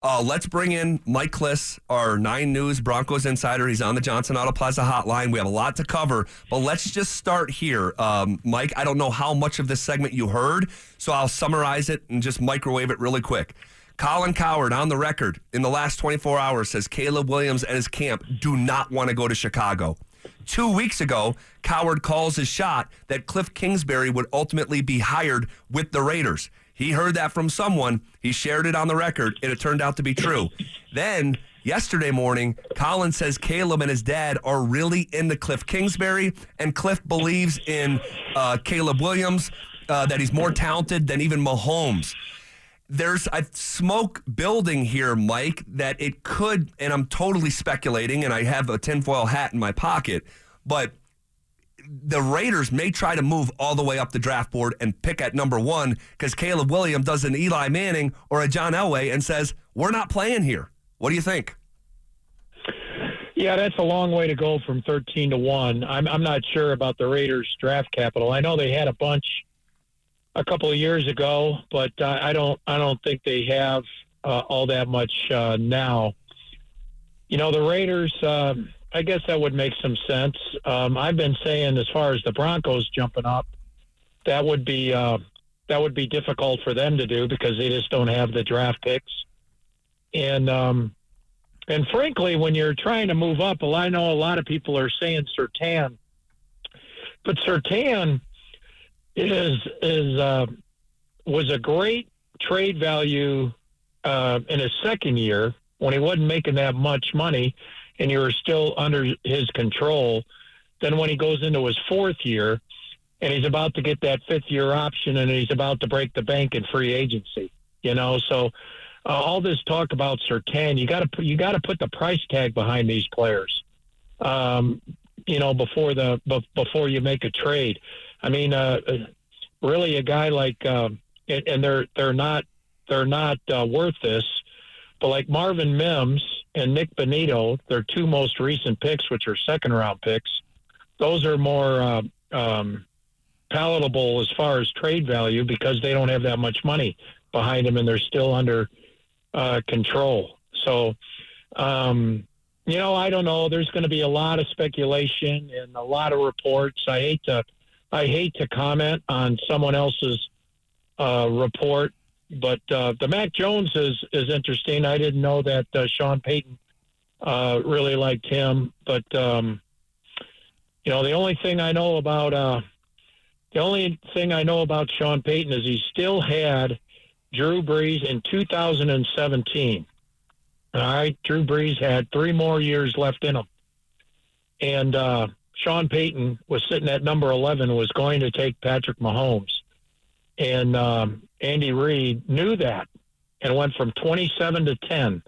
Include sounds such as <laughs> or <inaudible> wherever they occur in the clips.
Uh, let's bring in Mike Klis, our Nine News Broncos insider. He's on the Johnson Auto Plaza hotline. We have a lot to cover, but let's just start here. Um, Mike, I don't know how much of this segment you heard, so I'll summarize it and just microwave it really quick. Colin Cowherd on the record in the last 24 hours says Caleb Williams and his camp do not want to go to Chicago. Two weeks ago, Cowherd calls his shot that Cliff Kingsbury would ultimately be hired with the Raiders. He heard that from someone. He shared it on the record, and it turned out to be true. Then yesterday morning, Colin says Caleb and his dad are really into Cliff Kingsbury, and Cliff believes in uh, Caleb Williams, uh, that he's more talented than even Mahomes. There's a smoke building here, Mike, that it could, and I'm totally speculating, and I have a tinfoil hat in my pocket, but the Raiders may try to move all the way up the draft board and pick at number one because Caleb Williams does an Eli Manning or a John Elway and says, We're not playing here. What do you think? Yeah, that's a long way to go from 13 to 1. I'm, I'm not sure about the Raiders' draft capital. I know they had a bunch a couple of years ago, but uh, I don't I don't think they have uh, all that much uh, now. You know, the Raiders. Um, I guess that would make some sense. Um, I've been saying, as far as the Broncos jumping up, that would be uh, that would be difficult for them to do because they just don't have the draft picks. And um, and frankly, when you're trying to move up, well, I know a lot of people are saying Surtain, but Surtain is is uh, was a great trade value uh, in his second year when he wasn't making that much money and you are still under his control. Then when he goes into his fourth year and he's about to get that fifth year option and he's about to break the bank in free agency, you know, so uh, all this talk about Surtain, you got to you got to put the price tag behind these players, um, you know, before the before you make a trade. I mean, uh, really, a guy like uh, and, and, they're they're not they're not uh, worth this, but like Marvin Mims and Nik Bonitto, their two most recent picks, which are second round picks, those are more uh, um, palatable as far as trade value because they don't have that much money behind them and they're still under uh, control. So, um, you know, I don't know. There's going to be a lot of speculation and a lot of reports. I hate to, I hate to comment on someone else's uh, report but uh, the Mac Jones is is interesting. I didn't know that uh, Sean Payton uh, really liked him, but um, you know the only thing I know about uh, the only thing I know about Sean Payton is he still had Drew Brees in 2017. All right, Drew Brees had three more years left in him, and uh, Sean Payton was sitting at number 11, was going to take Patrick Mahomes, and um, Andy Reid knew that and went from 27 to 10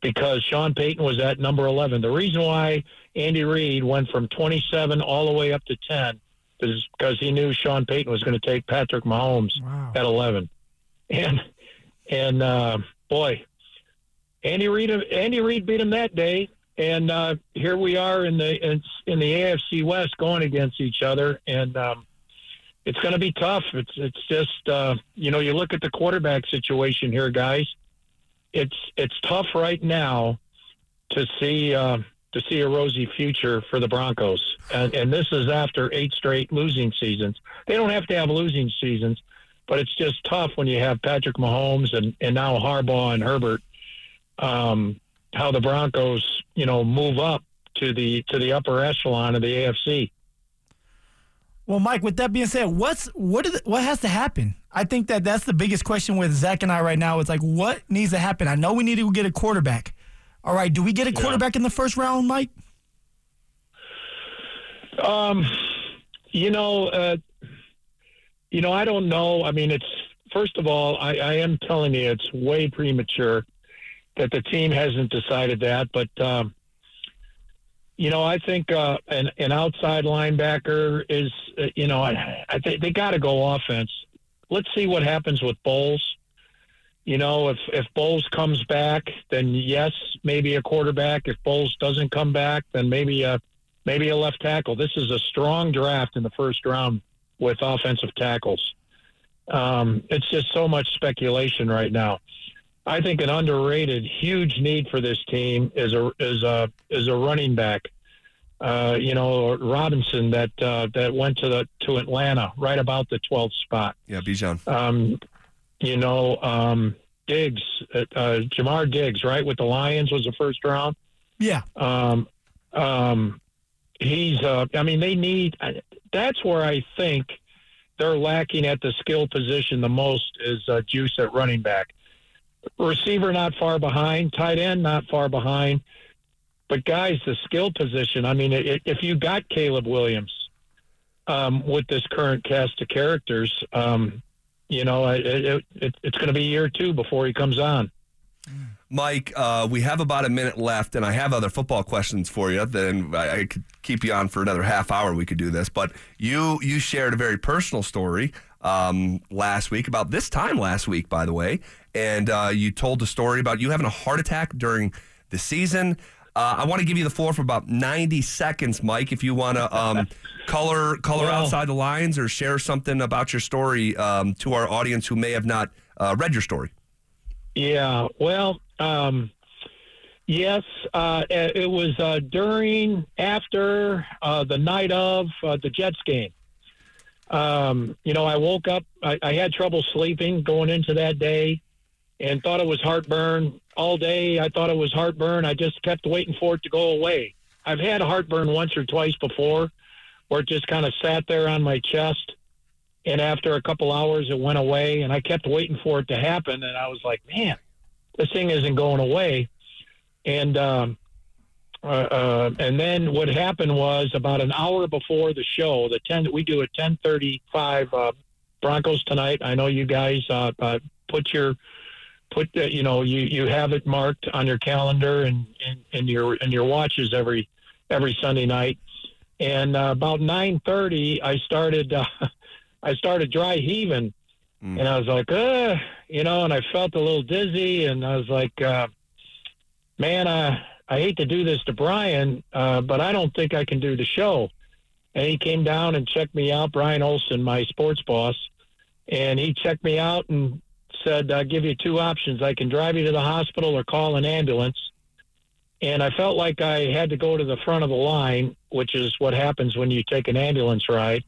because Sean Payton was at number 11. The reason why Andy Reid went from 27 all the way up to 10 is because he knew Sean Payton was going to take Patrick Mahomes wow. at 11. And and uh, boy, Andy Reid Andy Reid beat him that day. And uh, here we are in the in, in the AFC West going against each other. And um, it's going to be tough. It's it's just uh, you know you look at the quarterback situation here, guys. It's it's tough right now to see uh, to see a rosy future for the Broncos, and and this is after eight straight losing seasons. They don't have to have losing seasons, but it's just tough when you have Patrick Mahomes and and now Harbaugh and Herbert. Um, how the Broncos you know move up to the to the upper echelon of the AFC. Well, Mike, with that being said, what's what is what has to happen? I think that that's the biggest question with Zach and I right now. It's like what needs to happen. I know we need to get a quarterback. All right, do we get a quarterback yeah. in the first round, Mike? Um, you know, uh, you know, I don't know. I mean, it's first of all, I, I am telling you, it's way premature that the team hasn't decided that, but. Um, you know, I think uh, an an outside linebacker is, uh, you know, I, I think they got to go offense. Let's see what happens with Bolles. You know, if if Bolles comes back, then yes, maybe a quarterback. If Bolles doesn't come back, then maybe a maybe a left tackle. This is a strong draft in the first round with offensive tackles. Um, it's just so much speculation right now. I think an underrated, huge need for this team is a is a is a running back. Uh, you know, Robinson that uh, that went to the to Atlanta right about the 12th spot. Yeah, Bijan. Um, you know, um, Diggs, uh, uh, Jamar Diggs, right with the Lions was the first round. Yeah. Um, um, he's. Uh, I mean, they need. That's where I think they're lacking at the skill position the most is uh, juice at running back. Receiver not far behind, tight end not far behind, but guys, the skill position. I mean, if you got Caleb Williams um, with this current cast of characters, um, you know, it, it, it it's going to be year two before he comes on. Mike, uh, we have about a minute left, and I have other football questions for you. Then I, I, could keep you on for another half hour. We could do this, but you you shared a very personal story um, last week about this time last week, by the way, and uh, you told the story about you having a heart attack during the season. Uh, I want to give you the floor for about 90 seconds, Mike, if you want to um, color color well, outside the lines or share something about your story um, to our audience who may have not uh, read your story. Yeah, well, um, yes, uh, it was uh, during, after uh, the night of uh, the Jets game. Um, you know, I woke up, I, I, had trouble sleeping going into that day and thought it was heartburn all day. I thought it was heartburn. I just kept waiting for it to go away. I've had heartburn once or twice before where it just kind of sat there on my chest. And after a couple hours, it went away. And I kept waiting for it to happen. And I was like, man, this thing isn't going away. And um, uh, uh, and then what happened was about an hour before the show, the ten we do a ten thirty five uh, Broncos tonight. I know you guys uh, uh, put your put uh, you know you you have it marked on your calendar and and, and your and your watches every every Sunday night. And uh, about nine thirty, I started uh, <laughs> I started dry heaving, mm. and I was like, uh, you know, and I felt a little dizzy, and I was like, uh, man, I I hate to do this to Brian, uh, but I don't think I can do the show. And he came down and checked me out, Brian Olson, my sports boss, and he checked me out and said, "I'll give you two options. I can drive you to the hospital or call an ambulance." And I felt like I had to go to the front of the line, which is what happens when you take an ambulance ride.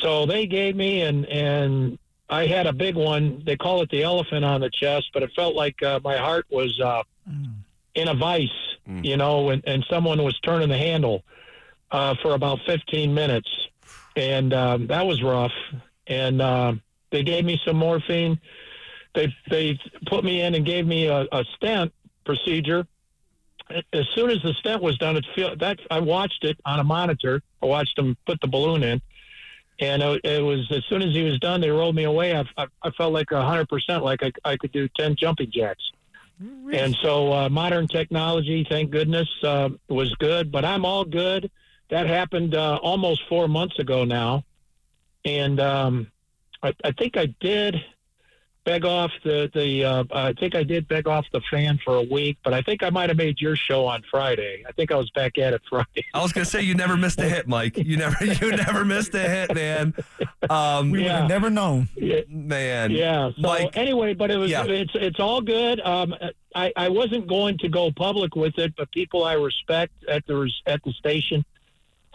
So they gave me, and and I had a big one. They call it the elephant on the chest, but it felt like uh, my heart was uh, mm. in a vice, mm. you know, and, and someone was turning the handle uh, for about 15 minutes. And um, that was rough. And uh, they gave me some morphine. They, they put me in and gave me a, a stent procedure. As soon as the stent was done, it feel that I watched it on a monitor. I watched them put the balloon in and it, was as soon as he was done, they rolled me away. I, I, I felt like hundred percent, like I, I could do ten jumping jacks. Really? And so uh, modern technology, thank goodness, uh, was good. But I'm all good. That happened uh, almost four months ago now, and um, I, I think I did beg off the the. Uh, I think I did beg off the fan for a week, but I think I might have made your show on Friday. I think I was back at it <laughs> Friday. I was gonna say you never missed a hit, Mike. You never you <laughs> never missed a hit, man. Um, we yeah. never known, yeah. man. Yeah. So Mike, anyway, but it was yeah. it's it's all good. Um, I I wasn't going to go public with it, but people I respect at the at the station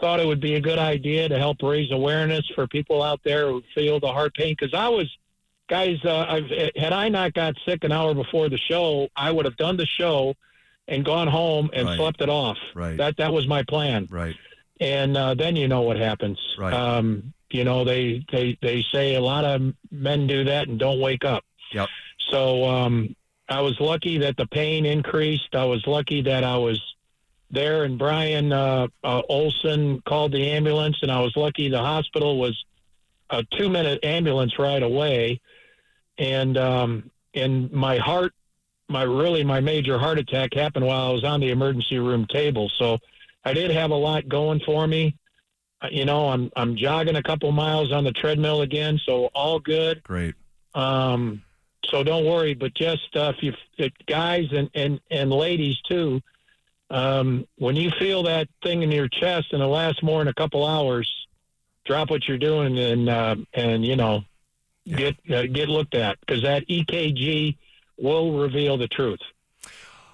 thought it would be a good idea to help raise awareness for people out there who feel the heart pain because I was guys, uh, I've, had I not got sick an hour before the show, I would have done the show and gone home and right. slept it off. Right. That that was my plan. Right. And uh, then you know what happens. Right. Um, you know they they they say a lot of men do that and don't wake up. Yep. So um, I was lucky that the pain increased. I was lucky that I was there, and Brian uh, uh, Olson called the ambulance, and I was lucky the hospital was a two minute ambulance ride away and um, and my heart, my really my major heart attack happened while I was on the emergency room table. So I did have a lot going for me. Uh, you know, I'm I'm jogging a couple miles on the treadmill again, so all good. Great. Um, so don't worry, but just uh, if you if guys and and and ladies too, um, when you feel that thing in your chest and it lasts more than a couple hours, drop what you're doing and uh, and you know yeah. get uh, get looked at because that EKG will reveal the truth.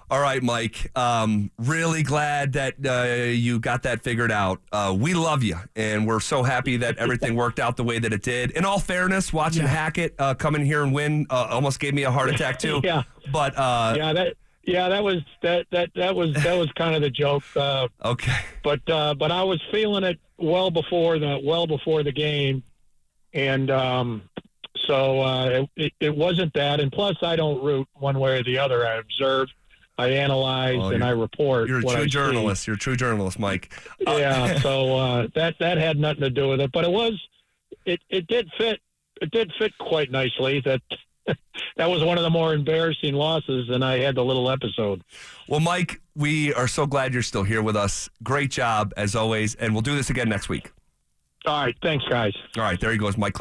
All right, Mike. Um, really glad that uh, you got that figured out. Uh, we love you, and we're so happy that <laughs> everything worked out the way that it did. In all fairness, watching Yeah. Hackett uh, come in here and win uh, almost gave me a heart attack too. <laughs> Yeah. But uh, Yeah, that yeah, that was that that that was that was kind of the joke. Uh, <laughs> okay. but uh, but I was feeling it well before the well before the game, and um, so uh, it, it, wasn't that. And plus, I don't root one way or the other. I observe, I analyze, Oh, and I report. You're a what I true see. journalist. You're a true journalist, Mike. Uh, Yeah, <laughs> so uh, that that had nothing to do with it, but it was it it did fit it did fit quite nicely. That <laughs> that was one of the more embarrassing losses, and I had the little episode. Well, Mike, we are so glad you're still here with us. Great job as always, and we'll do this again next week. All right, thanks, guys. All right, there he goes, Mike.